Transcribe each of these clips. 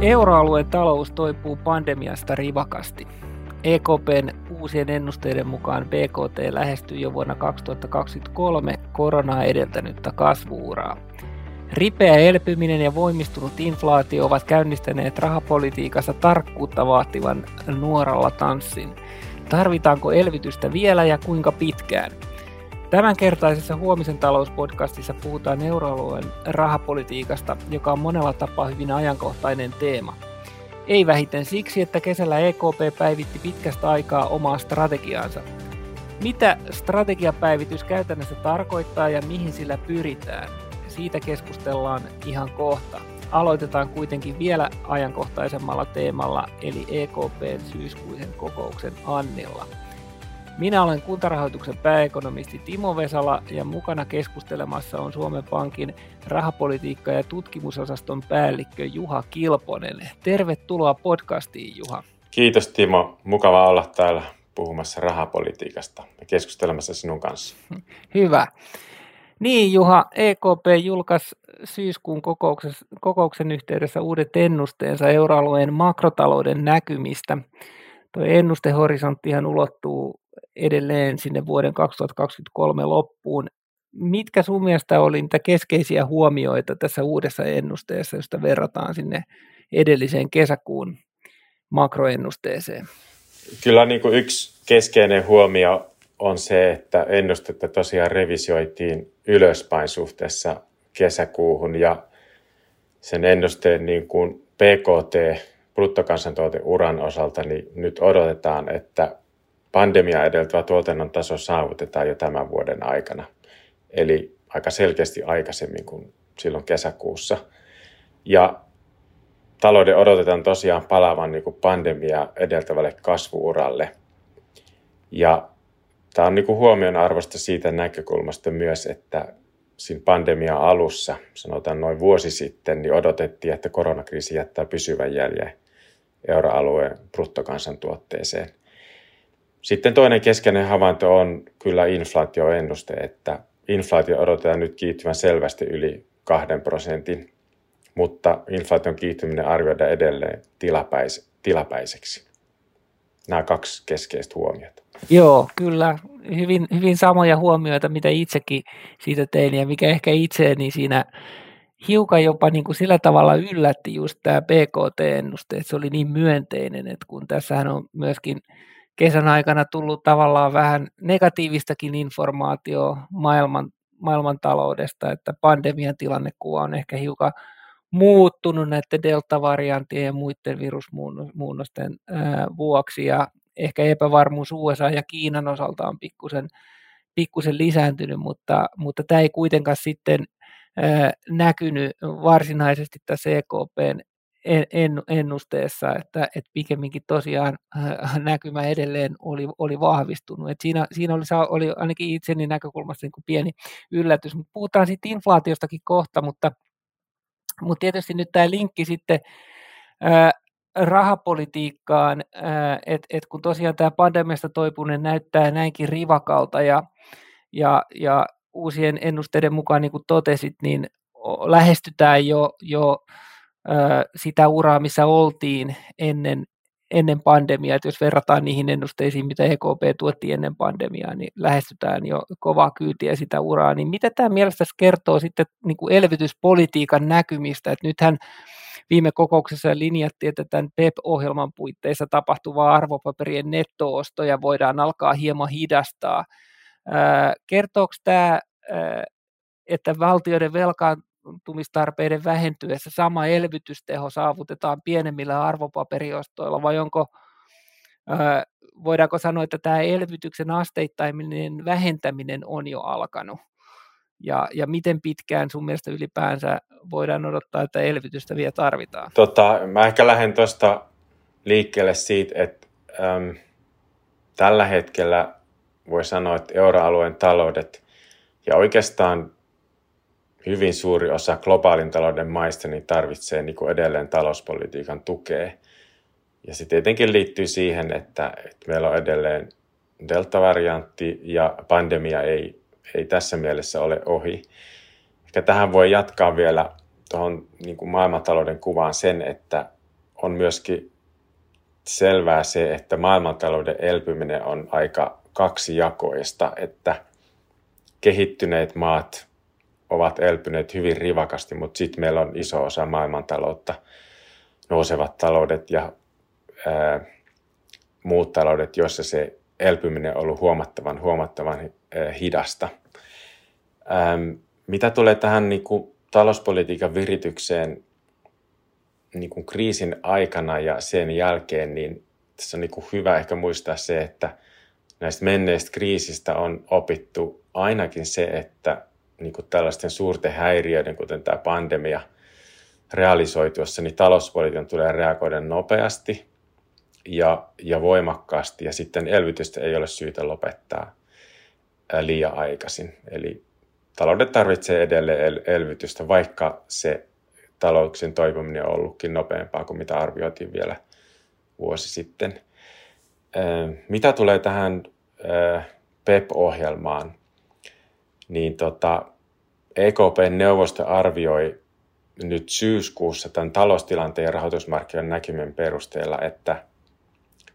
Euroalueen talous toipuu pandemiasta rivakasti. EKPn uusien ennusteiden mukaan BKT lähestyy jo vuonna 2023 koronaa edeltänyttä kasvuuraa. Ripeä elpyminen ja voimistunut inflaatio ovat käynnistäneet rahapolitiikassa tarkkuutta vaativan nuoralla tanssin. Tarvitaanko elvytystä vielä ja kuinka pitkään? Tämänkertaisessa Huomisen talouspodcastissa puhutaan euroalueen rahapolitiikasta, joka on monella tapaa hyvin ajankohtainen teema. Ei vähiten siksi, että kesällä EKP päivitti pitkästä aikaa omaa strategiaansa. Mitä strategiapäivitys käytännössä tarkoittaa ja mihin sillä pyritään? Siitä keskustellaan ihan kohta. Aloitetaan kuitenkin vielä ajankohtaisemmalla teemalla, eli EKPn syyskuisen kokouksen Annilla. Minä olen kuntarahoituksen pääekonomisti Timo Vesala ja mukana keskustelemassa on Suomen Pankin rahapolitiikka- ja tutkimusosaston päällikkö Juha Kilponen. Tervetuloa podcastiin Juha. Kiitos Timo, mukava olla täällä puhumassa rahapolitiikasta ja keskustelemassa sinun kanssa. Hyvä. Niin Juha, EKP julkaisi syyskuun kokouksen, yhteydessä uudet ennusteensa euroalueen makrotalouden näkymistä. Tuo ennustehorisonttihan ulottuu edelleen sinne vuoden 2023 loppuun. Mitkä sun mielestä oli niitä keskeisiä huomioita tässä uudessa ennusteessa, josta verrataan sinne edelliseen kesäkuun makroennusteeseen? Kyllä niin kuin yksi keskeinen huomio on se, että ennustetta tosiaan revisioitiin ylöspäin suhteessa kesäkuuhun ja sen ennusteen niin kuin PKT, bruttokansantuoteuran osalta, niin nyt odotetaan, että pandemia edeltävä tuotannon taso saavutetaan jo tämän vuoden aikana. Eli aika selkeästi aikaisemmin kuin silloin kesäkuussa. Ja talouden odotetaan tosiaan palaavan niin kuin pandemia edeltävälle kasvuuralle. Ja tämä on niin kuin huomion arvosta siitä näkökulmasta myös, että siinä pandemian alussa, sanotaan noin vuosi sitten, niin odotettiin, että koronakriisi jättää pysyvän jäljen euroalueen bruttokansantuotteeseen – sitten toinen keskeinen havainto on kyllä inflaatioennuste, että inflaatio odotetaan nyt kiihtyvän selvästi yli kahden prosentin, mutta inflaation kiihtyminen arvioidaan edelleen tilapäis- tilapäiseksi. Nämä kaksi keskeistä huomiota. Joo, kyllä. Hyvin, hyvin samoja huomioita, mitä itsekin siitä tein ja mikä ehkä itseäni siinä hiukan jopa niin kuin sillä tavalla yllätti just tämä PKT-ennuste, että se oli niin myönteinen, että kun tässähän on myöskin – kesän aikana tullut tavallaan vähän negatiivistakin informaatiota maailman, maailman taloudesta, että pandemian tilannekuva on ehkä hiukan muuttunut näiden delta-variantien ja muiden virusmuunnosten vuoksi. Ja ehkä epävarmuus USA ja Kiinan osalta on pikkusen, pikkusen lisääntynyt, mutta, mutta tämä ei kuitenkaan sitten näkynyt varsinaisesti tässä EKPn ennusteessa, että, että pikemminkin tosiaan äh, näkymä edelleen oli, oli vahvistunut. Et siinä, siinä oli, oli ainakin itseni näkökulmasta niin kuin pieni yllätys. Mutta puhutaan sitten inflaatiostakin kohta, mutta, mutta tietysti nyt tämä linkki sitten ää, äh, rahapolitiikkaan, äh, että et kun tosiaan tämä pandemiasta toipuminen näyttää näinkin rivakalta ja, ja, ja uusien ennusteiden mukaan, niin kuin totesit, niin lähestytään jo, jo sitä uraa, missä oltiin ennen, ennen pandemiaa, että jos verrataan niihin ennusteisiin, mitä EKP tuotti ennen pandemiaa, niin lähestytään jo kovaa kyytiä sitä uraa, niin mitä tämä mielestäsi kertoo sitten niin kuin elvytyspolitiikan näkymistä, että nythän viime kokouksessa linjattiin, että tämän PEP-ohjelman puitteissa tapahtuvaa arvopaperien nettoostoja voidaan alkaa hieman hidastaa. Kertooko tämä, että valtioiden velkaan velkaantumistarpeiden vähentyessä sama elvytysteho saavutetaan pienemmillä arvopaperiostoilla vai onko, voidaanko sanoa, että tämä elvytyksen asteittainen vähentäminen on jo alkanut? Ja, ja miten pitkään sun mielestä ylipäänsä voidaan odottaa, että elvytystä vielä tarvitaan? Tota, mä ehkä lähden tuosta liikkeelle siitä, että äm, tällä hetkellä voi sanoa, että euroalueen taloudet ja oikeastaan hyvin suuri osa globaalin talouden maista niin tarvitsee niin kuin edelleen talouspolitiikan tukea. Ja se tietenkin liittyy siihen, että, että meillä on edelleen delta-variantti ja pandemia ei, ei tässä mielessä ole ohi. Ehkä tähän voi jatkaa vielä tuohon niin kuin maailmantalouden kuvaan sen, että on myöskin selvää se, että maailmantalouden elpyminen on aika kaksijakoista, että kehittyneet maat ovat elpyneet hyvin rivakasti, mutta sitten meillä on iso osa maailmantaloutta, nousevat taloudet ja ää, muut taloudet, joissa se elpyminen on ollut huomattavan, huomattavan ää, hidasta. Ää, mitä tulee tähän niin kuin, talouspolitiikan viritykseen niin kuin kriisin aikana ja sen jälkeen, niin tässä on niin kuin hyvä ehkä muistaa se, että näistä menneistä kriisistä on opittu ainakin se, että niin kuin tällaisten suurten häiriöiden, kuten tämä pandemia, realisoituessa, niin talouspolitiikan tulee reagoida nopeasti ja, ja voimakkaasti, ja sitten elvytystä ei ole syytä lopettaa liian aikaisin. Eli taloudet tarvitsee edelleen elvytystä, vaikka se talouksien toipuminen on ollutkin nopeampaa kuin mitä arvioitiin vielä vuosi sitten. Mitä tulee tähän PEP-ohjelmaan, niin tota, EKPn neuvosto arvioi nyt syyskuussa tämän taloustilanteen ja rahoitusmarkkinoiden näkymien perusteella, että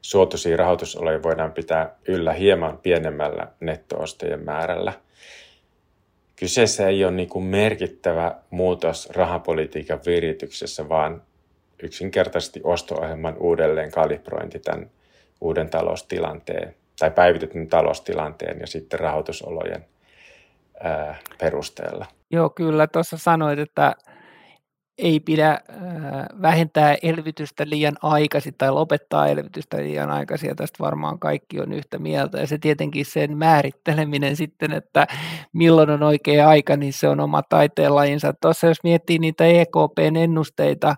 suotuisia rahoitusoloja voidaan pitää yllä hieman pienemmällä nettoostajien määrällä. Kyseessä ei ole niin kuin merkittävä muutos rahapolitiikan virityksessä, vaan yksinkertaisesti osto-ohjelman uudelleen kalibrointi tämän uuden taloustilanteen tai päivitetyn taloustilanteen ja sitten rahoitusolojen perusteella. Joo, kyllä. Tuossa sanoit, että ei pidä vähentää elvytystä liian aikaisin tai lopettaa elvytystä liian aikaisin, ja tästä varmaan kaikki on yhtä mieltä. Ja se tietenkin sen määritteleminen sitten, että milloin on oikea aika, niin se on oma taiteenlajinsa. Tuossa jos miettii niitä EKPn ennusteita,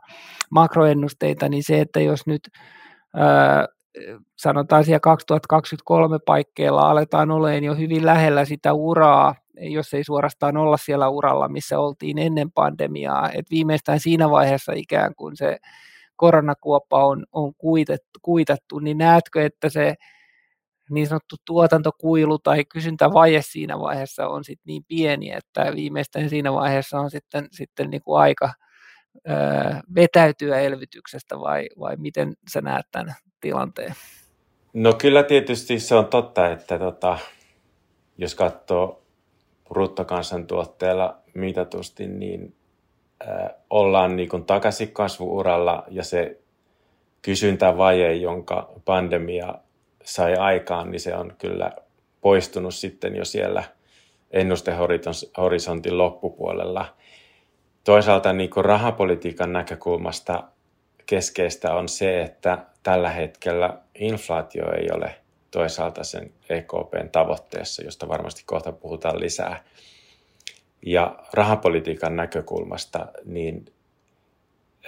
makroennusteita, niin se, että jos nyt sanotaan siellä 2023 paikkeilla aletaan olemaan jo hyvin lähellä sitä uraa, jos ei suorastaan olla siellä uralla, missä oltiin ennen pandemiaa. Et viimeistään siinä vaiheessa ikään kuin se koronakuoppa on, on kuitettu, kuitattu, niin näetkö, että se niin sanottu tuotantokuilu tai kysyntävaje siinä vaiheessa on sitten niin pieni, että viimeistään siinä vaiheessa on sitten, sitten niin kuin aika ö, vetäytyä elvytyksestä vai, vai miten sä näet tämän tilanteen? No kyllä tietysti se on totta, että tota, jos katsoo bruttokansantuotteella mitatusti, niin ollaan niin kuin takaisin kasvuuralla ja se kysyntävaje, jonka pandemia sai aikaan, niin se on kyllä poistunut sitten jo siellä ennustehorisontin loppupuolella. Toisaalta niin kuin rahapolitiikan näkökulmasta keskeistä on se, että tällä hetkellä inflaatio ei ole toisaalta sen EKPn tavoitteessa, josta varmasti kohta puhutaan lisää. Ja rahapolitiikan näkökulmasta niin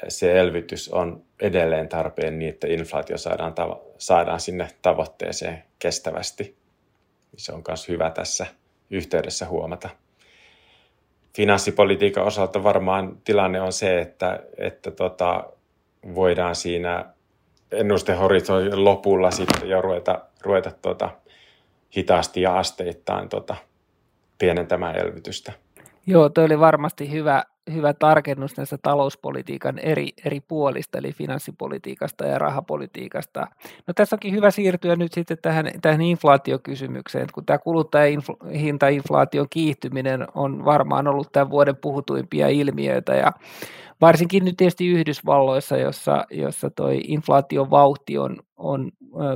se elvytys on edelleen tarpeen niin, että inflaatio saadaan, tavo- saadaan sinne tavoitteeseen kestävästi. Se on myös hyvä tässä yhteydessä huomata. Finanssipolitiikan osalta varmaan tilanne on se, että, että tota, voidaan siinä ennustehorisontin lopulla sitten jo ruveta, ruveta tuota, hitaasti ja asteittain tuota, pienentämään elvytystä. Joo, toi oli varmasti hyvä, hyvä tarkennus näistä talouspolitiikan eri, eri puolista, eli finanssipolitiikasta ja rahapolitiikasta. No tässä onkin hyvä siirtyä nyt sitten tähän, tähän inflaatiokysymykseen, kun tämä kuluttajahintainflaation kiihtyminen on varmaan ollut tämän vuoden puhutuimpia ilmiöitä, ja varsinkin nyt tietysti Yhdysvalloissa, jossa, jossa toi inflaation vauhti on, on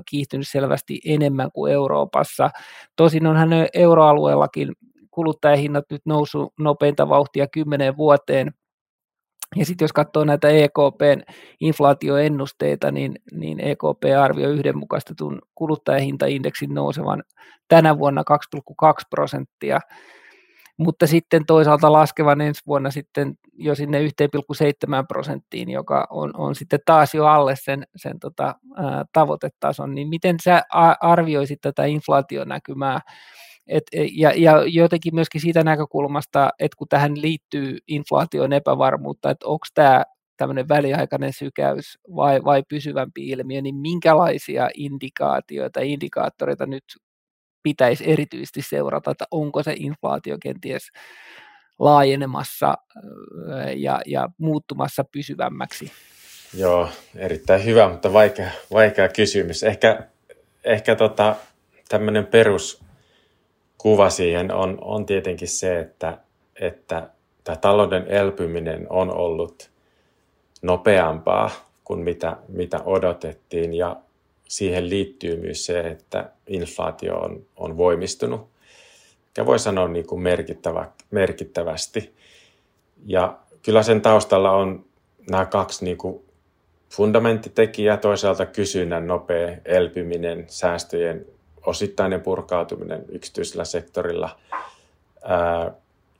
kiihtynyt selvästi enemmän kuin Euroopassa. Tosin onhan euroalueellakin kuluttajahinnat nyt nousu nopeinta vauhtia kymmeneen vuoteen, ja sitten jos katsoo näitä EKPn inflaatioennusteita, niin, niin EKP arvioi yhdenmukaistetun kuluttajahintaindeksin nousevan tänä vuonna 2,2 prosenttia, mutta sitten toisaalta laskevan ensi vuonna sitten jo sinne 1,7 prosenttiin, joka on, on sitten taas jo alle sen, sen tota, ää, tavoitetason, niin miten sä arvioisit tätä inflaationäkymää, et, e, ja, ja jotenkin myöskin siitä näkökulmasta, että kun tähän liittyy inflaation epävarmuutta, että onko tämä tämmöinen väliaikainen sykäys vai, vai pysyvämpi ilmiö, niin minkälaisia indikaatioita, indikaattoreita nyt pitäisi erityisesti seurata, että onko se inflaatio kenties laajenemassa ja, ja muuttumassa pysyvämmäksi? Joo, erittäin hyvä, mutta vaikea, vaikea kysymys. Ehkä, ehkä tota, tämmöinen peruskuva siihen on, on tietenkin se, että, että tämä talouden elpyminen on ollut nopeampaa kuin mitä, mitä odotettiin ja siihen liittyy myös se, että inflaatio on, on voimistunut ja voi sanoa niin kuin merkittävä, merkittävästi. Ja kyllä sen taustalla on nämä kaksi niin kuin fundamenttitekijää, toisaalta kysynnän nopea elpyminen, säästöjen osittainen purkautuminen yksityisellä sektorilla, ää,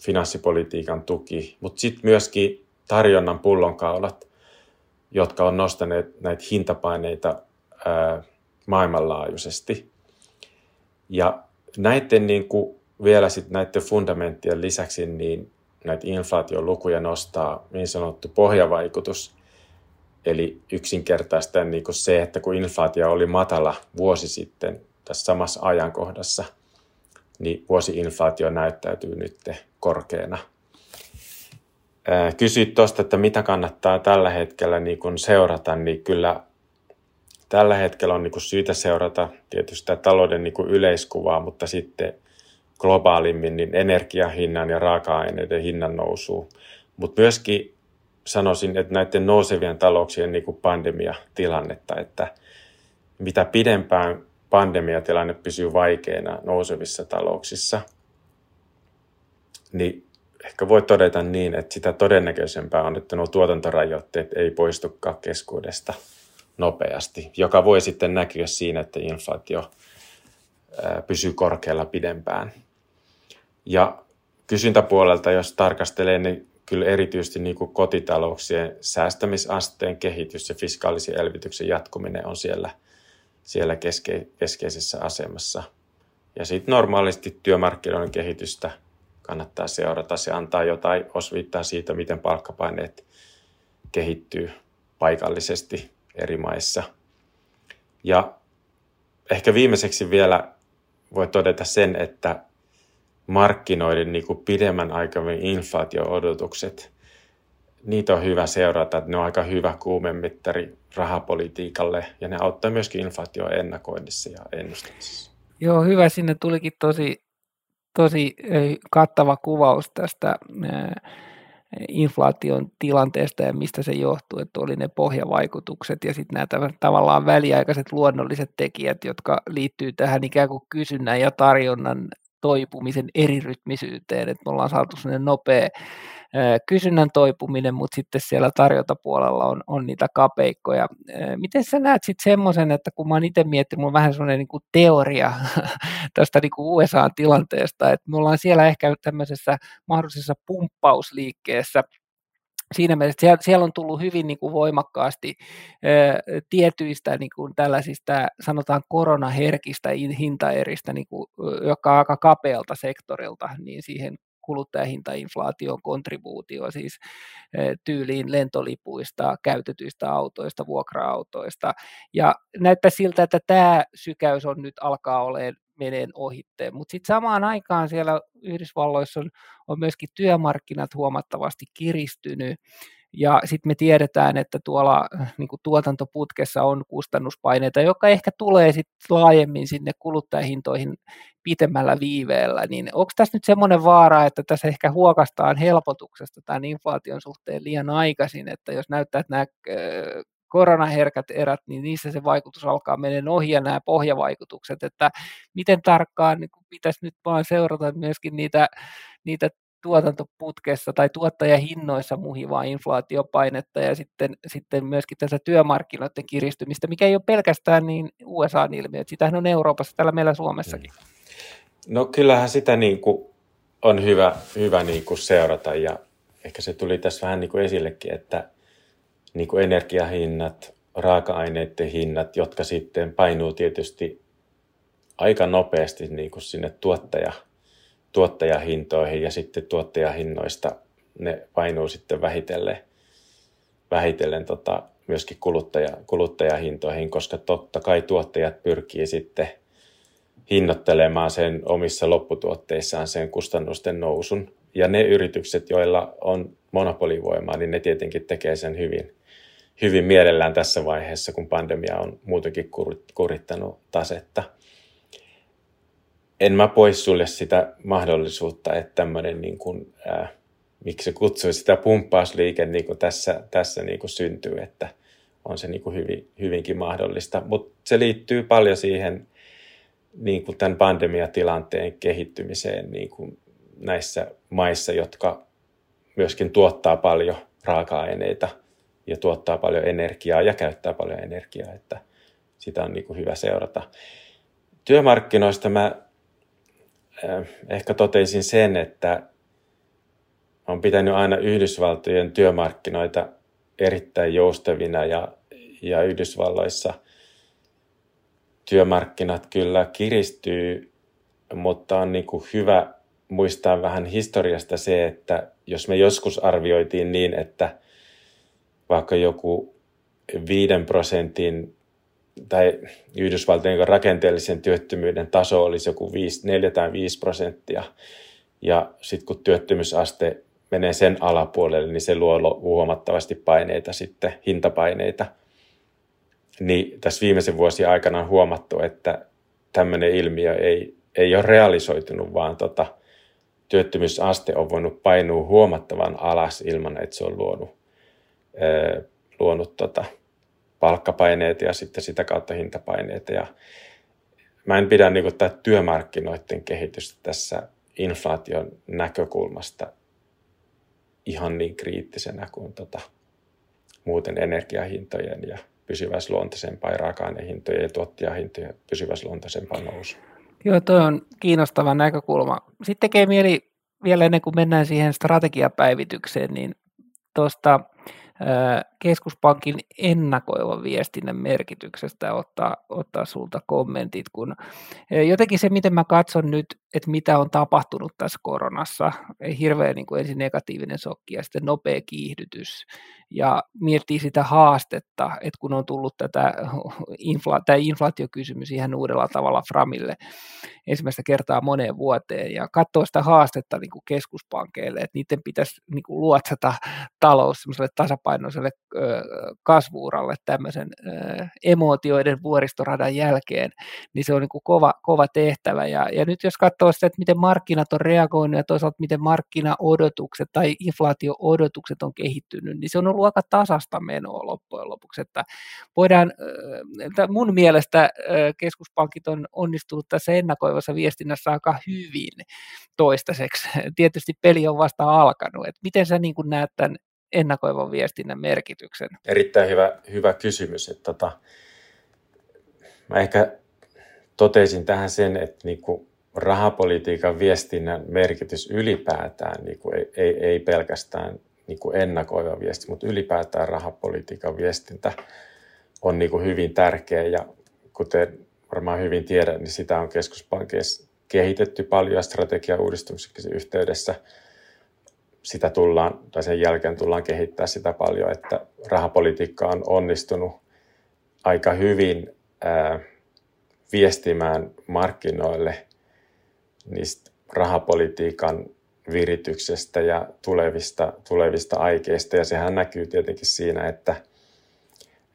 finanssipolitiikan tuki, mutta sitten myöskin tarjonnan pullonkaulat, jotka on nostaneet näitä hintapaineita ää, maailmanlaajuisesti. Ja näiden niin kuin, vielä sitten näiden fundamenttien lisäksi niin näitä inflaatiolukuja nostaa niin sanottu pohjavaikutus. Eli yksinkertaisten niin kuin se, että kun inflaatio oli matala vuosi sitten tässä samassa ajankohdassa, niin vuosi-inflaatio näyttäytyy nyt korkeana. Kysyit tuosta, että mitä kannattaa tällä hetkellä niin kun seurata, niin kyllä tällä hetkellä on niin kuin syytä seurata tietysti sitä talouden niin yleiskuvaa, mutta sitten globaalimmin niin energiahinnan ja raaka-aineiden hinnan nousuu. Mutta myöskin sanoisin, että näiden nousevien talouksien niin pandemiatilannetta, että mitä pidempään pandemiatilanne pysyy vaikeana nousevissa talouksissa, niin ehkä voi todeta niin, että sitä todennäköisempää on, että nuo tuotantorajoitteet ei poistukaan keskuudesta nopeasti, joka voi sitten näkyä siinä, että inflaatio pysyy korkealla pidempään. Ja kysyntäpuolelta, jos tarkastelee, niin kyllä erityisesti niin kuin kotitalouksien säästämisasteen kehitys ja fiskaalisen elvytyksen jatkuminen on siellä, siellä keske, keskeisessä asemassa. Ja sitten normaalisti työmarkkinoiden kehitystä kannattaa seurata. Se antaa jotain osviittaa siitä, miten palkkapaineet kehittyy paikallisesti eri maissa. Ja ehkä viimeiseksi vielä voi todeta sen, että markkinoiden niin kuin pidemmän aikavälin inflaatio-odotukset, niitä on hyvä seurata, että ne on aika hyvä kuumemittari rahapolitiikalle ja ne auttaa myöskin inflaation ennakoinnissa ja ennustamisessa. Joo, hyvä. Sinne tulikin tosi, tosi kattava kuvaus tästä inflaation tilanteesta ja mistä se johtuu, että oli ne pohjavaikutukset ja sitten nämä tavallaan väliaikaiset luonnolliset tekijät, jotka liittyy tähän ikään kuin kysynnän ja tarjonnan toipumisen erirytmisyyteen, että me ollaan saatu sellainen nopea kysynnän toipuminen, mutta sitten siellä tarjontapuolella on, on niitä kapeikkoja. Miten sä näet sitten semmoisen, että kun mä oon itse miettinyt, mulla on vähän semmoinen niin teoria tästä niin USA-tilanteesta, että me ollaan siellä ehkä tämmöisessä mahdollisessa pumppausliikkeessä, siinä mielessä siellä, siellä on tullut hyvin niin kuin voimakkaasti ö, tietyistä niin kuin tällaisista sanotaan koronaherkistä hintaeristä, niin kuin, joka aika kapealta sektorilta, niin siihen kuluttajahintainflaation kontribuutio siis tyyliin lentolipuista, käytetyistä autoista, vuokra-autoista. Ja näyttää siltä, että tämä sykäys on nyt alkaa olemaan meneen ohitteen. Mutta sitten samaan aikaan siellä Yhdysvalloissa on, on myöskin työmarkkinat huomattavasti kiristynyt, ja sitten me tiedetään, että tuolla niin tuotantoputkessa on kustannuspaineita, joka ehkä tulee sitten laajemmin sinne kuluttajahintoihin pitemmällä viiveellä. Niin onko tässä nyt semmoinen vaara, että tässä ehkä huokastaan helpotuksesta tämän inflaation suhteen liian aikaisin, että jos näyttää, että nämä koronaherkät erät, niin niissä se vaikutus alkaa mennä ohi ja nämä pohjavaikutukset, että miten tarkkaan niin pitäisi nyt vaan seurata myöskin niitä, niitä tuotantoputkessa tai tuottajahinnoissa muhivaa inflaatiopainetta ja sitten, sitten myöskin tässä työmarkkinoiden kiristymistä, mikä ei ole pelkästään niin USA-ilmiö, sitähän on Euroopassa, täällä meillä Suomessakin. Mm. No kyllähän sitä niin kuin on hyvä, hyvä niin kuin seurata ja ehkä se tuli tässä vähän niin kuin esillekin, että niin kuin energiahinnat, raaka-aineiden hinnat, jotka sitten painuu tietysti aika nopeasti niin kuin sinne tuottaja, tuottajahintoihin ja sitten tuottajahinnoista ne painuu sitten vähitellen, vähitellen tota, myöskin kuluttaja, kuluttajahintoihin, koska totta kai tuottajat pyrkii sitten hinnoittelemaan sen omissa lopputuotteissaan sen kustannusten nousun. Ja ne yritykset, joilla on monopolivoimaa, niin ne tietenkin tekee sen hyvin, hyvin mielellään tässä vaiheessa, kun pandemia on muutenkin kurittanut tasetta. En mä poissulle sitä mahdollisuutta, että tämmöinen, niin kuin, ää, miksi kutsui sitä pumppausliike niin kuin tässä, tässä niin kuin syntyy, että on se niin kuin hyvin, hyvinkin mahdollista. Mutta se liittyy paljon siihen niin kuin tämän pandemiatilanteen kehittymiseen niin kuin näissä maissa, jotka myöskin tuottaa paljon raaka-aineita ja tuottaa paljon energiaa ja käyttää paljon energiaa, että sitä on niin kuin hyvä seurata. Työmarkkinoista mä äh, ehkä toteisin sen, että on pitänyt aina Yhdysvaltojen työmarkkinoita erittäin joustavina ja, ja Yhdysvalloissa työmarkkinat kyllä kiristyy, mutta on niin kuin hyvä muistaa vähän historiasta se, että jos me joskus arvioitiin niin, että vaikka joku 5 prosentin tai Yhdysvaltojen rakenteellisen työttömyyden taso olisi joku 5, 4 tai 5 prosenttia, ja sitten kun työttömyysaste menee sen alapuolelle, niin se luo huomattavasti paineita sitten, hintapaineita. Niin tässä viimeisen vuosien aikana on huomattu, että tämmöinen ilmiö ei, ei ole realisoitunut, vaan tota, työttömyysaste on voinut painua huomattavan alas ilman, että se on luonut, luonut tota, palkkapaineita ja sitten sitä kautta hintapaineita. Ja mä en pidä niin kuin, työmarkkinoiden kehitystä tässä inflaation näkökulmasta ihan niin kriittisenä kuin tota, muuten energiahintojen ja pysyväisluonteisempaa ja raaka-ainehintojen ja tuottajahintojen pysyväisluonteisempaa nousu. Joo, tuo on kiinnostava näkökulma. Sitten tekee mieli vielä ennen kuin mennään siihen strategiapäivitykseen, niin tuosta 呃 keskuspankin ennakoivan viestinnän merkityksestä ottaa, ottaa sulta kommentit, kun jotenkin se, miten mä katson nyt, että mitä on tapahtunut tässä koronassa, hirveän niin kuin ensin negatiivinen sokki ja sitten nopea kiihdytys, ja miettii sitä haastetta, että kun on tullut tätä infla, tämä inflaatiokysymys ihan uudella tavalla Framille ensimmäistä kertaa moneen vuoteen, ja katsoo sitä haastetta niin kuin keskuspankeille, että niiden pitäisi niin kuin luotsata talous semmoiselle tasapainoiselle kasvuuralle tämmöisen emootioiden vuoristoradan jälkeen, niin se on niin kuin kova, kova tehtävä, ja, ja nyt jos katsoo sitä, että miten markkinat on reagoinut, ja toisaalta miten markkinaodotukset tai inflaatio-odotukset on kehittynyt, niin se on ollut aika tasasta menoa loppujen lopuksi. Että voidaan, mun mielestä keskuspankit on onnistunut tässä ennakoivassa viestinnässä aika hyvin toistaiseksi. Tietysti peli on vasta alkanut. Että miten sä niin kuin näet tämän ennakoivan viestinnän merkityksen? Erittäin hyvä, hyvä kysymys. Että tota, mä ehkä toteisin tähän sen, että niin kuin rahapolitiikan viestinnän merkitys ylipäätään niin kuin ei, ei, ei pelkästään niin kuin ennakoiva viesti, mutta ylipäätään rahapolitiikan viestintä on niin kuin hyvin tärkeä ja kuten varmaan hyvin tiedän, niin sitä on keskuspankissa kehitetty paljon strategiauudistuksen yhteydessä. Sitä tullaan, tai sen jälkeen tullaan kehittää sitä paljon, että rahapolitiikka on onnistunut aika hyvin ää, viestimään markkinoille niistä rahapolitiikan virityksestä ja tulevista, tulevista aikeista. Ja sehän näkyy tietenkin siinä, että,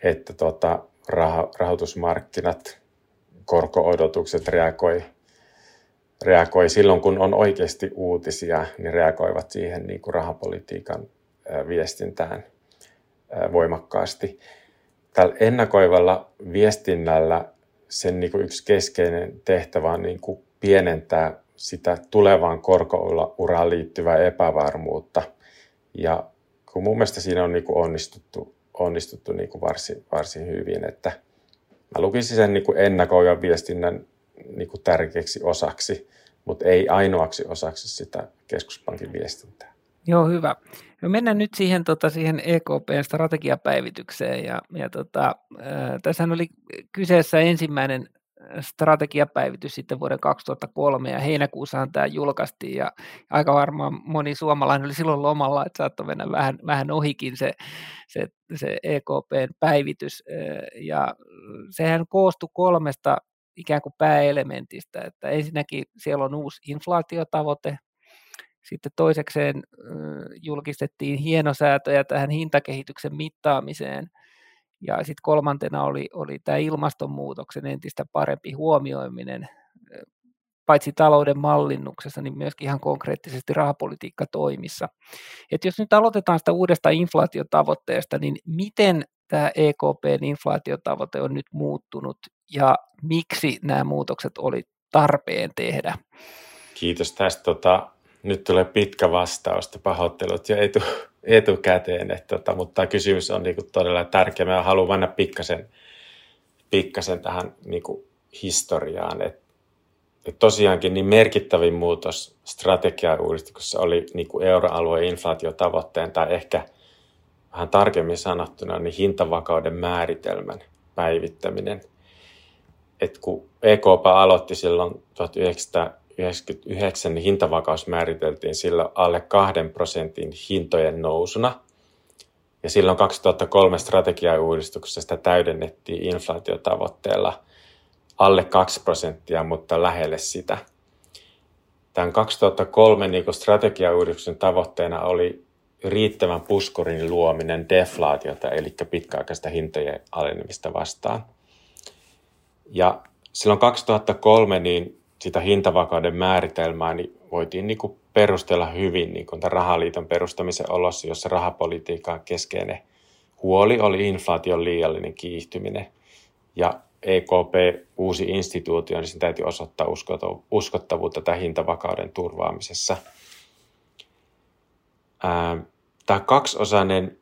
että tota, rah, rahoitusmarkkinat, korko-odotukset reagoi, reagoi silloin, kun on oikeasti uutisia, niin reagoivat siihen niin kuin rahapolitiikan viestintään voimakkaasti. Tällä ennakoivalla viestinnällä sen niin kuin yksi keskeinen tehtävä on niin kuin pienentää sitä tulevaan korkouraan liittyvää epävarmuutta. Ja kun mun mielestä siinä on niin kuin onnistuttu, onnistuttu niin kuin varsin, varsin hyvin, että mä lukisin sen niin kuin ennakoivan viestinnän niin kuin tärkeäksi osaksi, mutta ei ainoaksi osaksi sitä keskuspankin viestintää. Joo, hyvä. Me mennään nyt siihen, tota, siihen EKPn strategiapäivitykseen. Ja, ja tota, äh, tässä oli kyseessä ensimmäinen strategiapäivitys sitten vuoden 2003 ja heinäkuussahan tämä julkaistiin ja aika varmaan moni suomalainen oli silloin lomalla, että saattoi mennä vähän, vähän ohikin se, se, se EKPn päivitys ja sehän koostui kolmesta ikään kuin pääelementistä, että ensinnäkin siellä on uusi inflaatiotavoite, sitten toisekseen julkistettiin hienosäätöjä tähän hintakehityksen mittaamiseen – Ja sitten kolmantena oli, oli tämä ilmastonmuutoksen entistä parempi huomioiminen, paitsi talouden mallinnuksessa, niin myöskin ihan konkreettisesti rahapolitiikkatoimissa. Et jos nyt aloitetaan sitä uudesta inflaatiotavoitteesta, niin miten tämä EKPn inflaatiotavoite on nyt muuttunut ja miksi nämä muutokset oli tarpeen tehdä? Kiitos tästä. Tota, nyt tulee pitkä vastaus, pahoittelut jo etu, etukäteen, että, tota, mutta tämä kysymys on niinku todella tärkeä. Mä haluan mennä pikkasen, pikkasen tähän niinku historiaan. Et, et tosiaankin niin merkittävin muutos strategiauudistuksessa oli niinku euroalueen inflaatiotavoitteen tai ehkä vähän tarkemmin sanottuna niin hintavakauden määritelmän päivittäminen. Et kun EKP aloitti silloin 1900 1999 niin hintavakaus määriteltiin sillä alle 2 prosentin hintojen nousuna. Ja silloin 2003 strategiauudistuksessa sitä täydennettiin inflaatiotavoitteella alle 2 prosenttia, mutta lähelle sitä. Tämän 2003 niin strategiauudistuksen tavoitteena oli riittävän puskurin luominen deflaatiota, eli pitkäaikaista hintojen alenemista vastaan. Ja silloin 2003 niin sitä hintavakauden määritelmää niin voitiin niin kuin perustella hyvin niin kuin rahaliiton perustamisen olossa, jossa rahapolitiikan keskeinen huoli oli inflaation liiallinen kiihtyminen. Ja EKP, uusi instituutio, niin sen täytyy osoittaa uskottavuutta tämän hintavakauden turvaamisessa. Tämä kaksiosainen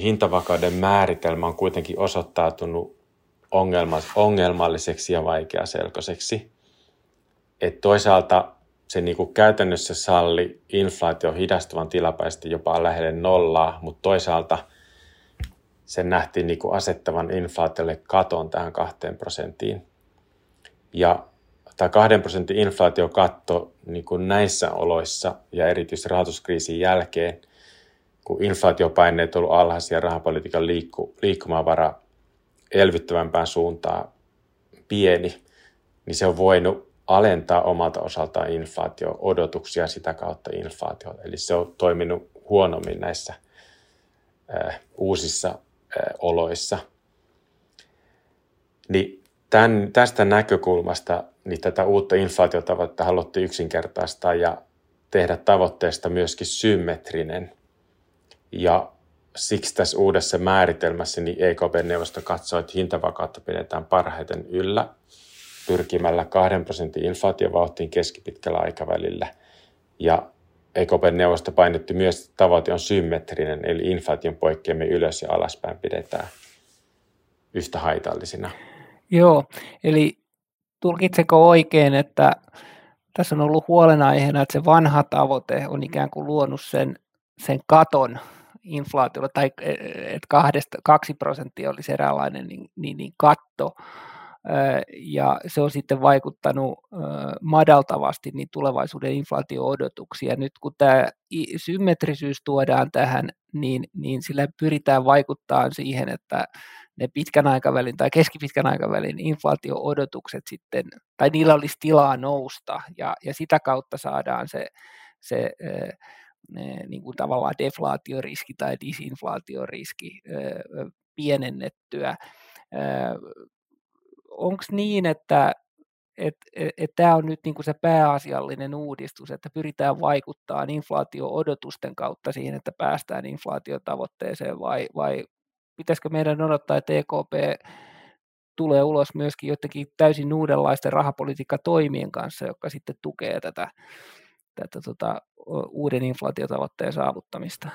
hintavakauden määritelmä on kuitenkin osoittautunut ongelmalliseksi ja vaikeaselkoiseksi että toisaalta se niin kuin käytännössä salli inflaatio hidastuvan tilapäisesti jopa lähelle nollaa, mutta toisaalta sen nähtiin niin kuin asettavan inflaatiolle katon tähän kahteen prosenttiin. Ja tämä kahden prosentin inflaatiokatto niin kuin näissä oloissa ja erityisesti rahoituskriisin jälkeen, kun inflaatiopaineet on ollut alhaisia ja rahapolitiikan liikku, liikkumavara elvyttävämpään suuntaan pieni, niin se on voinut alentaa omalta osaltaan inflaatio-odotuksia sitä kautta inflaatio. Eli se on toiminut huonommin näissä äh, uusissa äh, oloissa. Niin tämän, tästä näkökulmasta niin tätä uutta inflaatiotavoitetta haluttiin yksinkertaistaa ja tehdä tavoitteesta myöskin symmetrinen. Ja siksi tässä uudessa määritelmässä niin EKP-neuvosto katsoo, että hintavakautta pidetään parhaiten yllä pyrkimällä 2 prosentin inflaatiovauhtiin keskipitkällä aikavälillä. Ja EKPn neuvosto painotti myös, että tavoite on symmetrinen, eli inflaation poikkeamme ylös ja alaspäin pidetään yhtä haitallisina. Joo, eli tulkitseko oikein, että tässä on ollut huolenaiheena, että se vanha tavoite on ikään kuin luonut sen, sen katon inflaatiolla, tai että kahdesta, kaksi prosenttia olisi eräänlainen niin, niin, niin katto, ja se on sitten vaikuttanut madaltavasti niin tulevaisuuden inflaatio-odotuksia. Nyt kun tämä symmetrisyys tuodaan tähän, niin, niin sillä pyritään vaikuttaa siihen, että ne pitkän aikavälin tai keskipitkän aikavälin inflaatio-odotukset sitten, tai niillä olisi tilaa nousta, ja, ja sitä kautta saadaan se, se niin kuin tavallaan deflaatioriski tai disinflaatioriski pienennettyä. Onko niin, että että et, et tämä on nyt niinku se pääasiallinen uudistus, että pyritään vaikuttamaan inflaatio-odotusten kautta siihen, että päästään inflaatiotavoitteeseen, vai, vai pitäisikö meidän odottaa, että EKP tulee ulos myöskin jotenkin täysin uudenlaisten rahapolitiikkatoimien kanssa, jotka sitten tukee tätä, tätä tota, uuden inflaatiotavoitteen saavuttamista?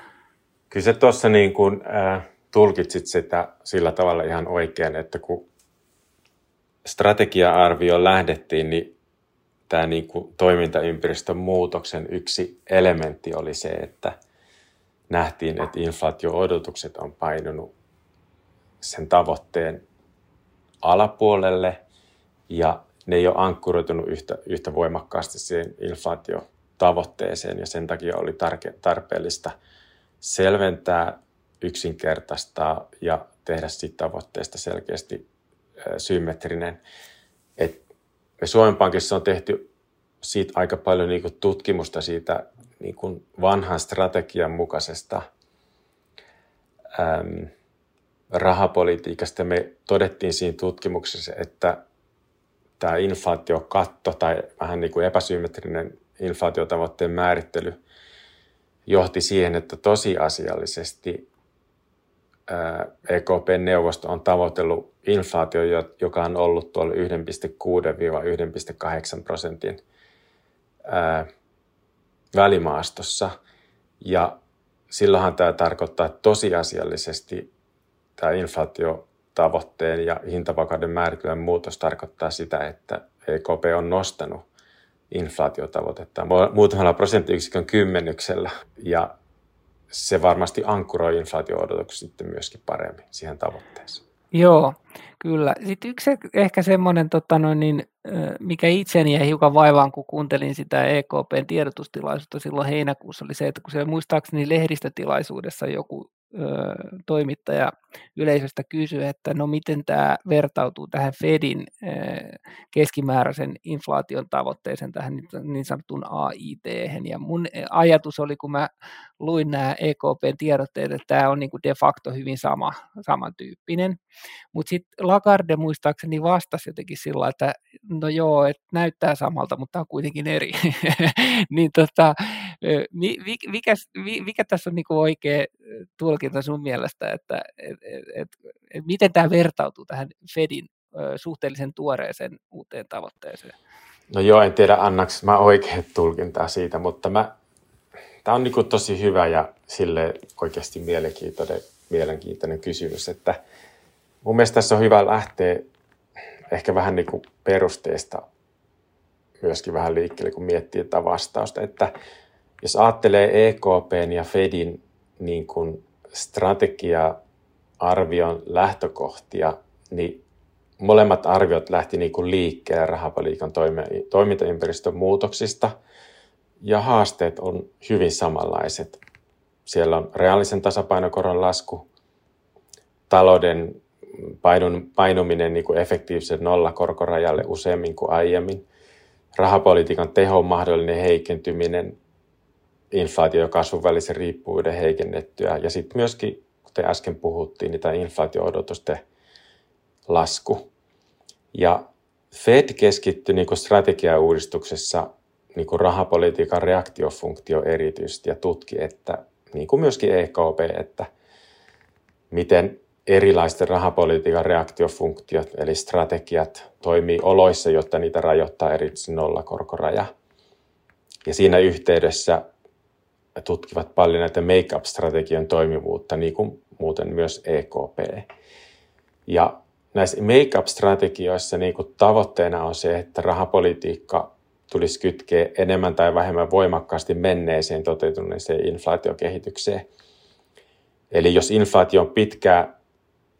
Kyllä se tuossa niin kuin, äh, tulkitsit sitä sillä tavalla ihan oikein, että kun strategia-arvioon lähdettiin, niin tämä niin kuin toimintaympäristön muutoksen yksi elementti oli se, että nähtiin, että inflaatio-odotukset on painunut sen tavoitteen alapuolelle ja ne ei ole ankkuroitunut yhtä, yhtä voimakkaasti siihen inflaatiotavoitteeseen ja sen takia oli tarpeellista selventää, yksinkertaistaa ja tehdä siitä tavoitteesta selkeästi symmetrinen. Et me Suomen Pankissa on tehty siitä aika paljon niin kuin tutkimusta siitä niin kuin vanhan strategian mukaisesta äm, rahapolitiikasta. Me todettiin siinä tutkimuksessa, että tämä inflaatiokatto tai vähän niin kuin epäsymmetrinen inflaatiotavoitteen määrittely johti siihen, että tosiasiallisesti EKP-neuvosto on tavoitellut inflaatio, joka on ollut tuolla 1,6-1,8 prosentin välimaastossa. Ja silloinhan tämä tarkoittaa, että tosiasiallisesti tämä inflaatiotavoitteen ja hintavakauden määritelmän muutos tarkoittaa sitä, että EKP on nostanut inflaatiotavoitetta muutamalla prosenttiyksikön kymmenyksellä. Ja se varmasti ankkuroi inflaatio-odotukset sitten myöskin paremmin siihen tavoitteeseen. Joo, kyllä. Sitten yksi ehkä semmoinen, tota noin, niin, mikä itseni jäi hiukan vaivaan, kun kuuntelin sitä EKPn tiedotustilaisuutta silloin heinäkuussa, oli se, että kun se muistaakseni lehdistötilaisuudessa joku toimittaja yleisöstä kysyi, että no miten tämä vertautuu tähän Fedin keskimääräisen inflaation tavoitteeseen, tähän niin sanottuun AIT. Ja mun ajatus oli, kun mä luin nämä EKPn tiedotteet, että tämä on niin kuin de facto hyvin sama, samantyyppinen. Mutta sitten Lagarde muistaakseni vastasi jotenkin sillä, että no joo, että näyttää samalta, mutta tämä on kuitenkin eri. niin tota, mikä, mikä tässä on niin oikea tulkinta sun mielestä, että et, et, et, et miten tämä vertautuu tähän Fedin suhteellisen tuoreeseen uuteen tavoitteeseen? No joo, en tiedä annaks mä oikein tulkintaa siitä, mutta mä, tämä on niin tosi hyvä ja sille oikeasti mielenkiintoinen, mielenkiintoinen kysymys, että mun mielestä tässä on hyvä lähteä ehkä vähän niin perusteesta myöskin vähän liikkeelle, kun miettii tätä vastausta, että jos ajattelee EKPn ja Fedin niin kuin strategia-arvion lähtökohtia, niin molemmat arviot lähti niin kuin liikkeelle rahapaliikan toimintaympäristön muutoksista ja haasteet on hyvin samanlaiset. Siellä on reaalisen tasapainokoron lasku, talouden painun, painuminen niin kuin efektiivisen nollakorkorajalle useammin kuin aiemmin, rahapolitiikan tehon mahdollinen heikentyminen inflaatio- ja kasvun välisen riippuvuuden heikennettyä. Ja sitten myöskin, kuten äsken puhuttiin, niin tämä inflaatio-odotusten lasku. Ja Fed keskittyi niin strategiauudistuksessa niin rahapolitiikan reaktiofunktio erityisesti ja tutki, että niin kuin myöskin EKP, että miten erilaisten rahapolitiikan reaktiofunktiot eli strategiat toimii oloissa, jotta niitä rajoittaa erityisesti nollakorkoraja. Ja siinä yhteydessä tutkivat paljon näitä make-up-strategian toimivuutta, niin kuin muuten myös EKP. Ja näissä make-up-strategioissa niin kuin tavoitteena on se, että rahapolitiikka tulisi kytkeä enemmän tai vähemmän voimakkaasti menneeseen toteutuneeseen inflaatiokehitykseen. Eli jos inflaatio on pitkään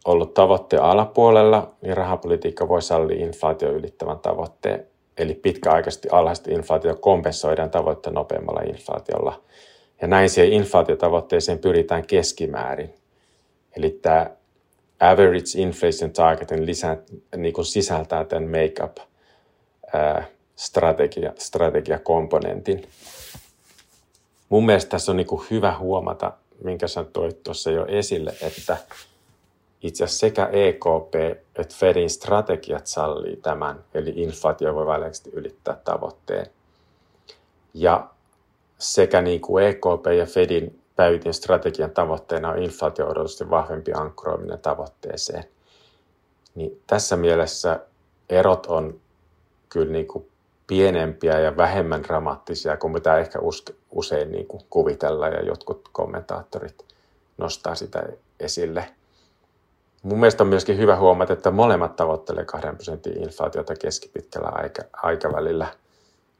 ollut tavoitteen alapuolella, niin rahapolitiikka voi sallia inflaatio ylittävän tavoitteen. Eli pitkäaikaisesti alhaista inflaatio kompensoidaan tavoitteen nopeammalla inflaatiolla – ja näin siihen inflaatiotavoitteeseen pyritään keskimäärin. Eli tämä average inflation target lisää, niin kuin sisältää tämän make-up strategia, strategiakomponentin. Mun mielestä tässä on niin kuin hyvä huomata, minkä sä toit tuossa jo esille, että itse asiassa sekä EKP että Fedin strategiat sallii tämän, eli inflaatio voi väliaikaisesti ylittää tavoitteen. Ja sekä niin kuin EKP ja Fedin päivitin strategian tavoitteena on inflaatio-odotusten vahvempi ankkuroiminen tavoitteeseen. Niin tässä mielessä erot on kyllä niin kuin pienempiä ja vähemmän dramaattisia kuin mitä ehkä usein niin kuin kuvitellaan ja jotkut kommentaattorit nostaa sitä esille. Mun mielestä on myöskin hyvä huomata, että molemmat tavoittelee 2 prosentin inflaatiota keskipitkällä aika, aikavälillä –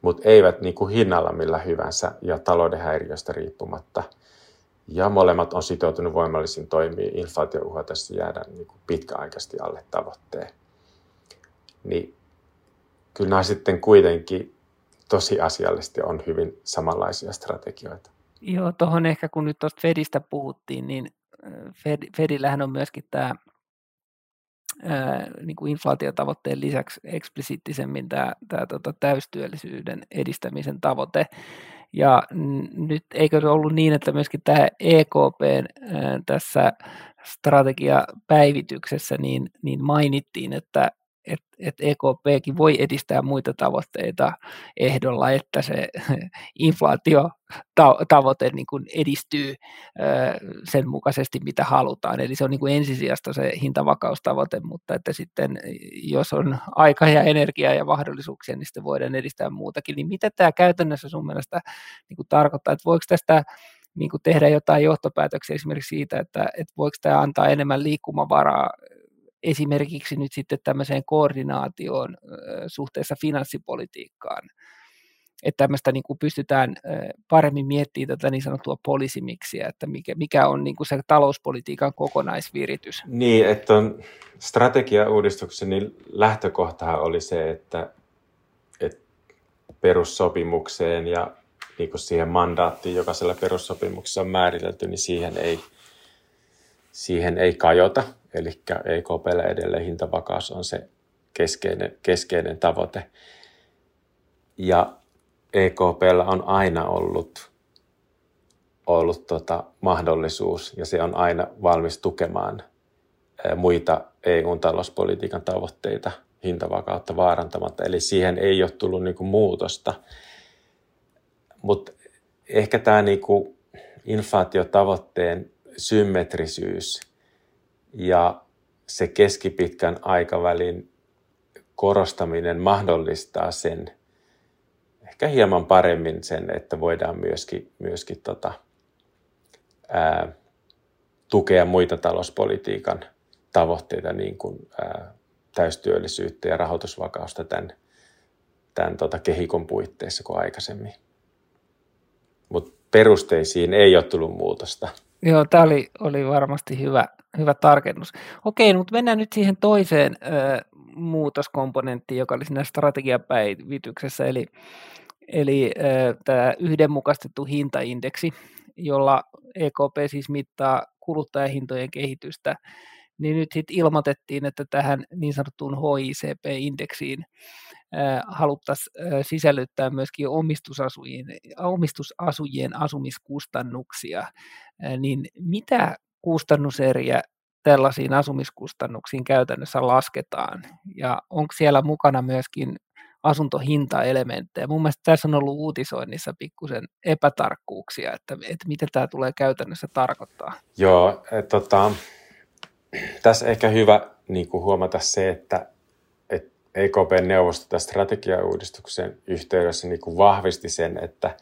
mutta eivät niin kuin hinnalla millä hyvänsä ja talouden häiriöstä riippumatta. Ja molemmat on sitoutunut voimallisiin toimiin inflaatiouhatessa jäädä niin kuin pitkäaikaisesti alle tavoitteen. Niin kyllä nämä sitten kuitenkin tosiasiallisesti on hyvin samanlaisia strategioita. Joo, tuohon ehkä kun nyt tuosta Fedistä puhuttiin, niin Fed, Fedillähän on myöskin tämä niin kuin inflaatiotavoitteen lisäksi eksplisiittisemmin tämä, tämä tota, täystyöllisyyden edistämisen tavoite. Ja nyt eikö se ollut niin, että myöskin tämä EKP tässä strategiapäivityksessä niin, niin mainittiin, että että et EKPkin voi edistää muita tavoitteita ehdolla, että se inflaatiotavoite niin kuin edistyy sen mukaisesti, mitä halutaan. Eli se on niin kuin ensisijasta se hintavakaustavoite, mutta että sitten jos on aika ja energiaa ja mahdollisuuksia, niin sitten voidaan edistää muutakin. Niin mitä tämä käytännössä sun mielestä niin kuin tarkoittaa, että voiko tästä niin kuin tehdä jotain johtopäätöksiä esimerkiksi siitä, että, että voiko tämä antaa enemmän liikkumavaraa esimerkiksi nyt sitten tämmöiseen koordinaatioon suhteessa finanssipolitiikkaan. Että tämmöistä niin kuin pystytään paremmin miettimään tätä niin sanottua poliisimiksiä, että mikä, mikä on niin kuin se talouspolitiikan kokonaisviritys. Niin, että on strategiauudistuksen niin lähtökohtahan oli se, että, että perussopimukseen ja niin kuin siihen mandaattiin, joka siellä perussopimuksessa on määritelty, niin siihen ei, siihen ei kajota. Eli EKPlle edelleen hintavakaus on se keskeinen, keskeinen tavoite. Ja EKPllä on aina ollut, ollut tota mahdollisuus ja se on aina valmis tukemaan muita EU-talouspolitiikan tavoitteita hintavakautta vaarantamatta. Eli siihen ei ole tullut niin muutosta. Mutta ehkä tämä niin inflaatiotavoitteen symmetrisyys – ja se keskipitkän aikavälin korostaminen mahdollistaa sen ehkä hieman paremmin sen, että voidaan myöskin, myöskin tota, ää, tukea muita talouspolitiikan tavoitteita, niin kuin ää, täystyöllisyyttä ja rahoitusvakausta tämän, tämän tota, kehikon puitteissa kuin aikaisemmin. Mutta perusteisiin ei ole tullut muutosta. Joo, tämä oli, oli varmasti hyvä, hyvä tarkennus. Okei, mutta mennään nyt siihen toiseen ö, muutoskomponenttiin, joka oli siinä strategiapäivityksessä, eli, eli ö, tämä yhdenmukaistettu hintaindeksi, jolla EKP siis mittaa kuluttajahintojen kehitystä, niin nyt sitten ilmoitettiin, että tähän niin sanottuun HICP-indeksiin haluttaisiin sisällyttää myöskin omistusasujien, omistusasujien asumiskustannuksia, niin mitä kustannuseriä tällaisiin asumiskustannuksiin käytännössä lasketaan? Ja onko siellä mukana myöskin asuntohintaelementtejä? Mun mielestä tässä on ollut uutisoinnissa pikkusen epätarkkuuksia, että, että mitä tämä tulee käytännössä tarkoittaa. Joo, et, tota, tässä ehkä hyvä niin kuin huomata se, että, että EKPn neuvosto tämän strategiauudistuksen yhteydessä niin kuin vahvisti sen, että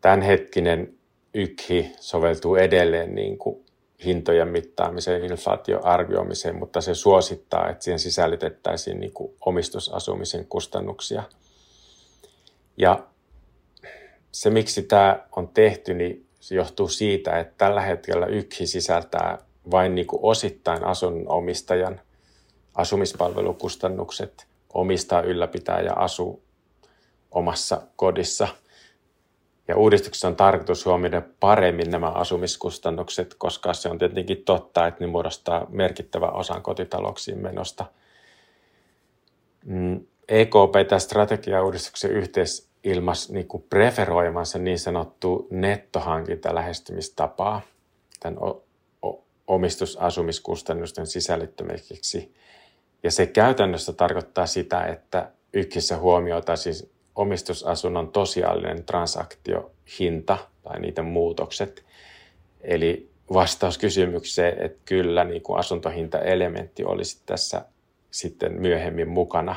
tämänhetkinen YKHI soveltuu edelleen niin kuin hintojen mittaamiseen, inflaatioarvioimiseen, mutta se suosittaa, että siihen sisällytettäisiin niin kuin omistusasumisen kustannuksia. Ja se, miksi tämä on tehty, niin se johtuu siitä, että tällä hetkellä YKHI sisältää vain niin kuin osittain asunnonomistajan asumispalvelukustannukset, omistaa, ylläpitää ja asuu omassa kodissa – ja uudistuksessa on tarkoitus huomioida paremmin nämä asumiskustannukset, koska se on tietenkin totta, että ne muodostaa merkittävä osan kotitalouksien menosta. Mm, EKP tämä strategiauudistuksen yhteisilmas niin kuin preferoimansa niin sanottu nettohankinta lähestymistapaa tämän omistusasumiskustannusten sisällyttämiseksi. Ja se käytännössä tarkoittaa sitä, että yksissä huomioitaisiin omistusasunnon tosiaalinen transaktiohinta tai niiden muutokset. Eli vastaus kysymykseen, että kyllä niin kuin asuntohintaelementti olisi tässä sitten myöhemmin mukana.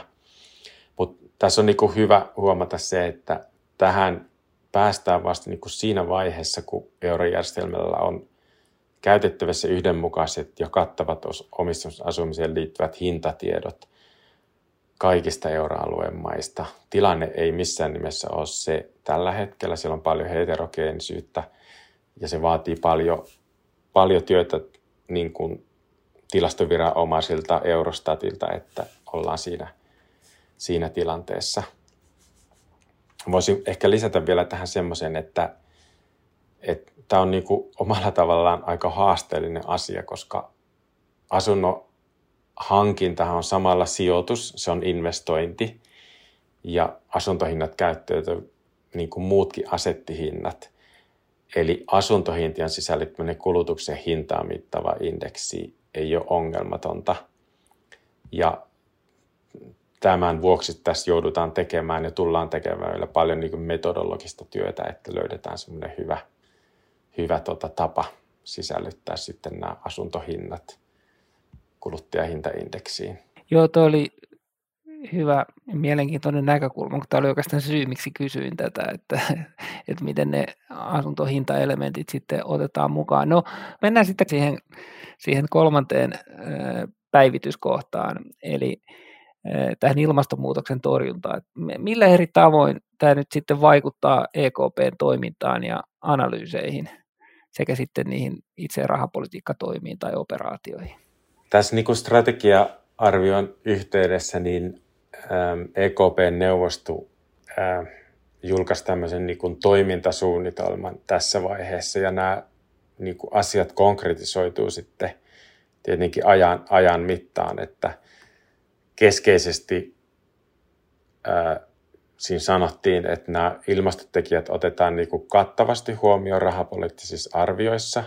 Mutta tässä on niin kuin hyvä huomata se, että tähän päästään vasta niin kuin siinä vaiheessa, kun eurojärjestelmällä on käytettävissä yhdenmukaiset ja kattavat omistusasumiseen liittyvät hintatiedot – kaikista euroalueen maista. Tilanne ei missään nimessä ole se tällä hetkellä. Siellä on paljon heterogeenisyyttä ja se vaatii paljon, paljon työtä niin kuin tilastoviranomaisilta, Eurostatilta, että ollaan siinä, siinä tilanteessa. Voisin ehkä lisätä vielä tähän semmoisen, että, tämä on niin kuin omalla tavallaan aika haasteellinen asia, koska asunnon hankintahan on samalla sijoitus, se on investointi ja asuntohinnat käyttäytyy niin kuin muutkin asettihinnat. Eli asuntohintien sisällyttäminen kulutuksen hintaa mittava indeksi ei ole ongelmatonta. Ja tämän vuoksi tässä joudutaan tekemään ja tullaan tekemään vielä paljon niin metodologista työtä, että löydetään semmoinen hyvä, hyvä tota tapa sisällyttää sitten nämä asuntohinnat kuluttajahintaindeksiin. Joo, tuo oli hyvä mielenkiintoinen näkökulma, mutta tämä oli oikeastaan syy, miksi kysyin tätä, että, että miten ne asuntohintaelementit sitten otetaan mukaan. No, mennään sitten siihen, siihen kolmanteen päivityskohtaan, eli tähän ilmastonmuutoksen torjuntaan. Millä eri tavoin tämä nyt sitten vaikuttaa EKPn toimintaan ja analyyseihin sekä sitten niihin itse rahapolitiikkatoimiin tai operaatioihin? Tässä niin strategia-arvion yhteydessä niin EKPn neuvosto julkaisi tämmöisen niin kuin toimintasuunnitelman tässä vaiheessa. Ja nämä niin kuin asiat konkretisoituu sitten tietenkin ajan, ajan mittaan, että keskeisesti ää, siinä sanottiin, että nämä ilmastotekijät otetaan niin kuin kattavasti huomioon rahapoliittisissa arvioissa.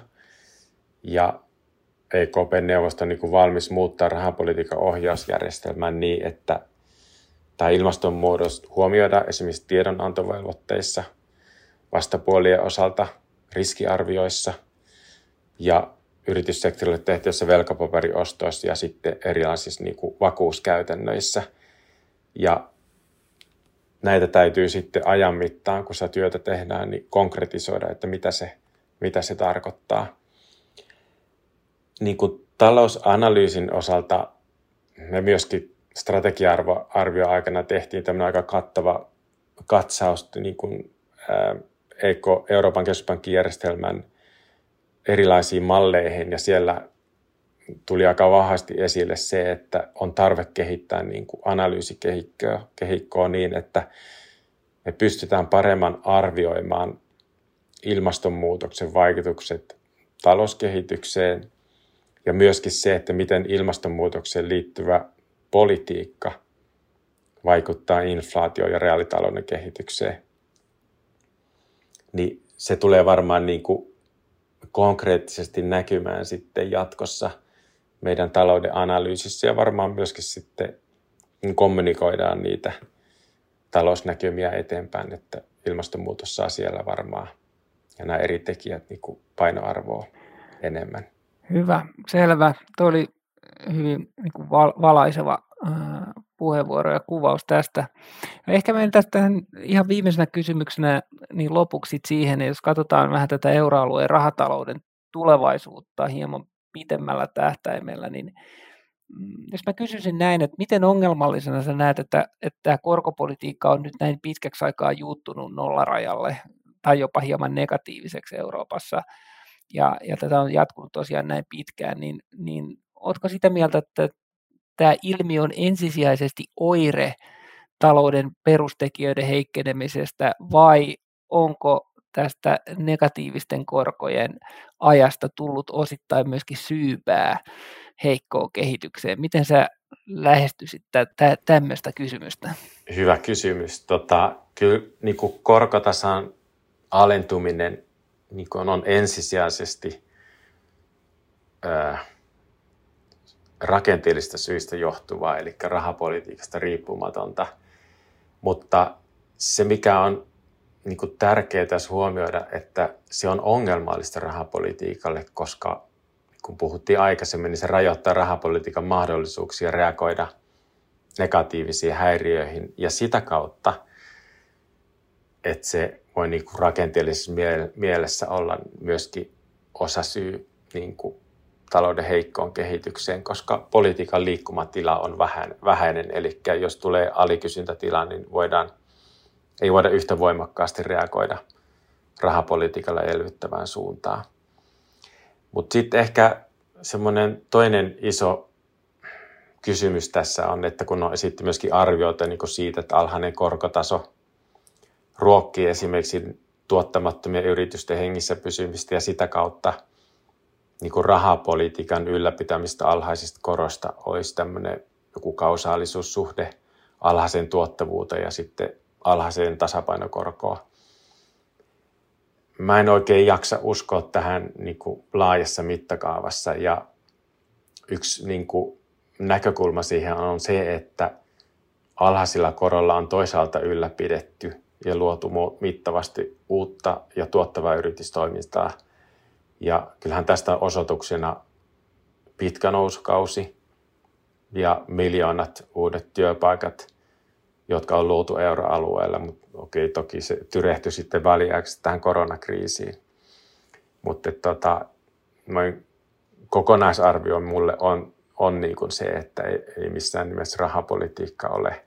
Ja EKP-neuvosto on niin kuin valmis muuttaa rahapolitiikan ohjausjärjestelmän niin, että tämä ilmastonmuutos huomioidaan esimerkiksi tiedonantovelvoitteissa, vastapuolien osalta, riskiarvioissa ja yrityssektorille tehtyissä velkapaperiostoissa ja sitten erilaisissa niin kuin vakuuskäytännöissä. Ja näitä täytyy sitten ajan mittaan, kun sitä työtä tehdään, niin konkretisoida, että mitä se, mitä se tarkoittaa. Niin kuin talousanalyysin osalta me myöskin strategia-arvio aikana tehtiin tämmöinen aika kattava katsaus niin kuin, ää, Euroopan keskuspankin järjestelmän erilaisiin malleihin. Ja siellä tuli aika vahvasti esille se, että on tarve kehittää niin kuin analyysikehikkoa kehikkoa niin, että me pystytään paremman arvioimaan ilmastonmuutoksen vaikutukset talouskehitykseen ja myöskin se, että miten ilmastonmuutokseen liittyvä politiikka vaikuttaa inflaatio- ja reaalitalouden kehitykseen, niin se tulee varmaan niin kuin konkreettisesti näkymään sitten jatkossa meidän talouden analyysissä ja varmaan myöskin sitten kommunikoidaan niitä talousnäkymiä eteenpäin, että ilmastonmuutos saa siellä varmaan ja nämä eri tekijät niin kuin painoarvoa enemmän. Hyvä, selvä. Tuo oli hyvin niin kuin valaiseva puheenvuoro ja kuvaus tästä. Ehkä meidän tästä ihan viimeisenä kysymyksenä niin lopuksi siihen, jos katsotaan vähän tätä euroalueen rahatalouden tulevaisuutta hieman pitemmällä tähtäimellä, niin mm, jos mä kysyisin näin, että miten ongelmallisena sä näet, että, että tämä korkopolitiikka on nyt näin pitkäksi aikaa juuttunut nollarajalle tai jopa hieman negatiiviseksi Euroopassa, ja, ja tätä on jatkunut tosiaan näin pitkään, niin, niin oletko sitä mieltä, että tämä ilmiö on ensisijaisesti oire talouden perustekijöiden heikkenemisestä vai onko tästä negatiivisten korkojen ajasta tullut osittain myöskin syypää heikkoon kehitykseen. Miten sä lähestyisit tä- tämmöistä kysymystä? Hyvä kysymys. Tota, kyllä niin korkotasan alentuminen niin kuin on ensisijaisesti ää, rakenteellista syistä johtuvaa, eli rahapolitiikasta riippumatonta. Mutta se, mikä on niin kuin tärkeää tässä huomioida, että se on ongelmallista rahapolitiikalle, koska kun puhuttiin aikaisemmin, niin se rajoittaa rahapolitiikan mahdollisuuksia reagoida negatiivisiin häiriöihin ja sitä kautta, että se voi niin kuin rakenteellisessa mielessä olla myöskin osa syy niin kuin talouden heikkoon kehitykseen, koska politiikan liikkumatila on vähäinen. Eli jos tulee alikysyntätila, niin voidaan, ei voida yhtä voimakkaasti reagoida rahapolitiikalla elvyttävään suuntaan. Mutta sitten ehkä semmoinen toinen iso kysymys tässä on, että kun on esitti myöskin arvioita niin siitä, että alhainen korkotaso ruokkii esimerkiksi tuottamattomien yritysten hengissä pysymistä ja sitä kautta – niin kuin rahapolitiikan ylläpitämistä alhaisista korosta olisi tämmöinen joku kausaalisuussuhde alhaisen tuottavuuteen ja sitten alhaiseen tasapainokorkoon. mä en oikein jaksa uskoa tähän niin kuin laajassa mittakaavassa ja yksi niin kuin, näkökulma siihen on se, että alhaisilla korolla on toisaalta ylläpidetty ja luotu mittavasti uutta ja tuottavaa yritystoimintaa. Ja kyllähän tästä osoituksena pitkä nousukausi ja miljoonat uudet työpaikat, jotka on luotu euroalueella, mutta okei, toki se tyrehtyi sitten väliaikaisesti tähän koronakriisiin. Mutta tota, kokonaisarvio mulle on, on niin kuin se, että ei, ei missään nimessä rahapolitiikka ole,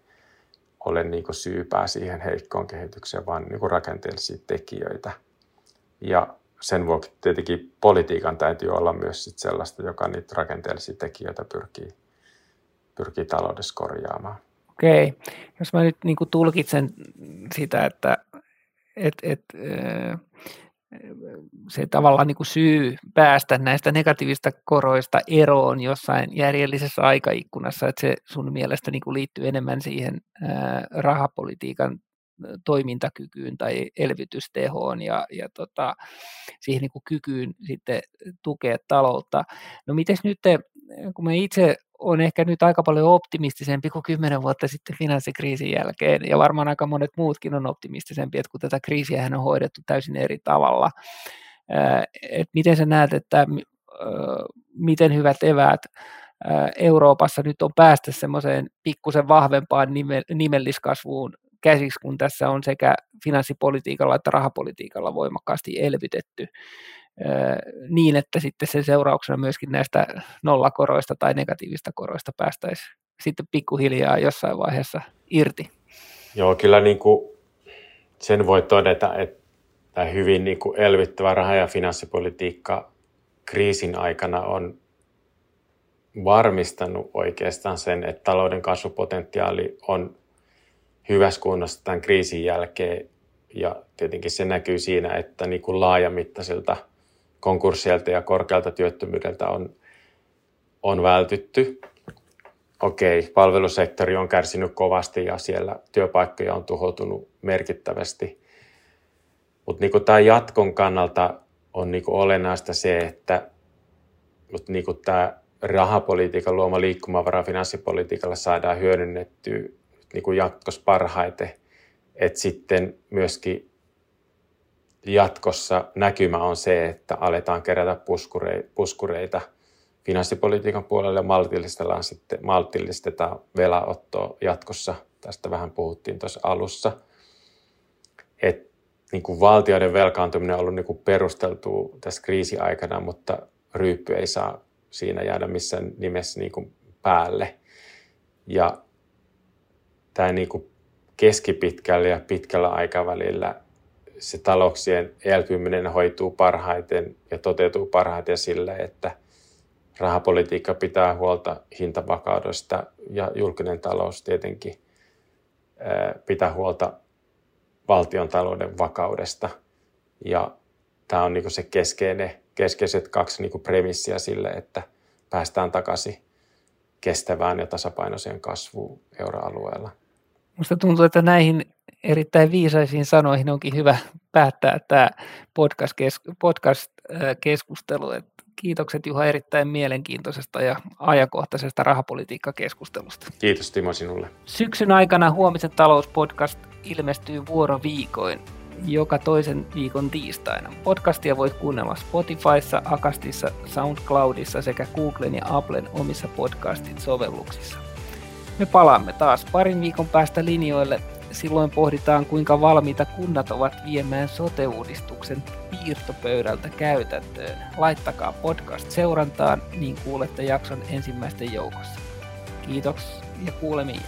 ole niin kuin syypää siihen heikkoon kehitykseen, vaan niin kuin rakenteellisia tekijöitä. Ja sen vuoksi tietenkin politiikan täytyy olla myös sit sellaista, joka niitä rakenteellisia tekijöitä pyrkii, pyrkii taloudessa korjaamaan. Okei, jos mä nyt niin kuin tulkitsen sitä, että et, et, se tavallaan niin kuin syy päästä näistä negatiivista koroista eroon jossain järjellisessä aikaikkunassa, että se sun mielestä niin kuin liittyy enemmän siihen rahapolitiikan toimintakykyyn tai elvytystehoon ja, ja tota, siihen niin kuin kykyyn sitten tukea taloutta. No miten nyt, te, kun me itse on ehkä nyt aika paljon optimistisempi kuin kymmenen vuotta sitten finanssikriisin jälkeen, ja varmaan aika monet muutkin on optimistisempi, että kun tätä kriisiä on hoidettu täysin eri tavalla. Et miten sä näet, että miten hyvät eväät Euroopassa nyt on päästä semmoiseen pikkusen vahvempaan nimelliskasvuun käsiksi, kun tässä on sekä finanssipolitiikalla että rahapolitiikalla voimakkaasti elvytetty niin, että sitten sen seurauksena myöskin näistä nollakoroista tai negatiivista koroista päästäisiin sitten pikkuhiljaa jossain vaiheessa irti. Joo, kyllä niin kuin sen voi todeta, että hyvin niin kuin elvyttävä raha- ja finanssipolitiikka kriisin aikana on varmistanut oikeastaan sen, että talouden kasvupotentiaali on hyvässä kunnossa tämän kriisin jälkeen. Ja tietenkin se näkyy siinä, että niin kuin laajamittaisilta – konkursseilta ja korkealta työttömyydeltä on, on vältytty. Okei, palvelusektori on kärsinyt kovasti ja siellä työpaikkoja on tuhoutunut merkittävästi. Mutta niin tämä jatkon kannalta on niin olennaista se, että niin tämä rahapolitiikan luoma liikkumavara finanssipolitiikalla saadaan hyödynnettyä niin jatkossa parhaiten. Että sitten myöskin jatkossa näkymä on se, että aletaan kerätä puskureita finanssipolitiikan puolelle maltillistetaan sitten maltillistetaan velanottoa jatkossa. Tästä vähän puhuttiin tuossa alussa. Et, niin kuin valtioiden velkaantuminen on ollut niin kuin perusteltu tässä kriisiaikana, mutta ryyppy ei saa siinä jäädä missään nimessä niin kuin päälle. Ja tämä niin kuin keskipitkällä ja pitkällä aikavälillä se talouksien elpyminen hoituu parhaiten ja toteutuu parhaiten sillä, että rahapolitiikka pitää huolta hintavakaudesta ja julkinen talous tietenkin pitää huolta valtion talouden vakaudesta. Ja tämä on niin se keskeinen, keskeiset kaksi niin premissiä sille, että päästään takaisin kestävään ja tasapainoiseen kasvuun euroalueella. Minusta tuntuu, että näihin erittäin viisaisiin sanoihin onkin hyvä päättää tämä podcast-keskustelu. Kiitokset Juha erittäin mielenkiintoisesta ja ajankohtaisesta rahapolitiikkakeskustelusta. Kiitos Timo sinulle. Syksyn aikana huomisen talouspodcast ilmestyy vuoroviikoin joka toisen viikon tiistaina. Podcastia voit kuunnella Spotifyssa, Akastissa, SoundCloudissa sekä Googlen ja Applen omissa podcastit-sovelluksissa. Me palaamme taas parin viikon päästä linjoille silloin pohditaan, kuinka valmiita kunnat ovat viemään sote-uudistuksen piirtopöydältä käytäntöön. Laittakaa podcast seurantaan, niin kuulette jakson ensimmäisten joukossa. Kiitos ja kuulemiin.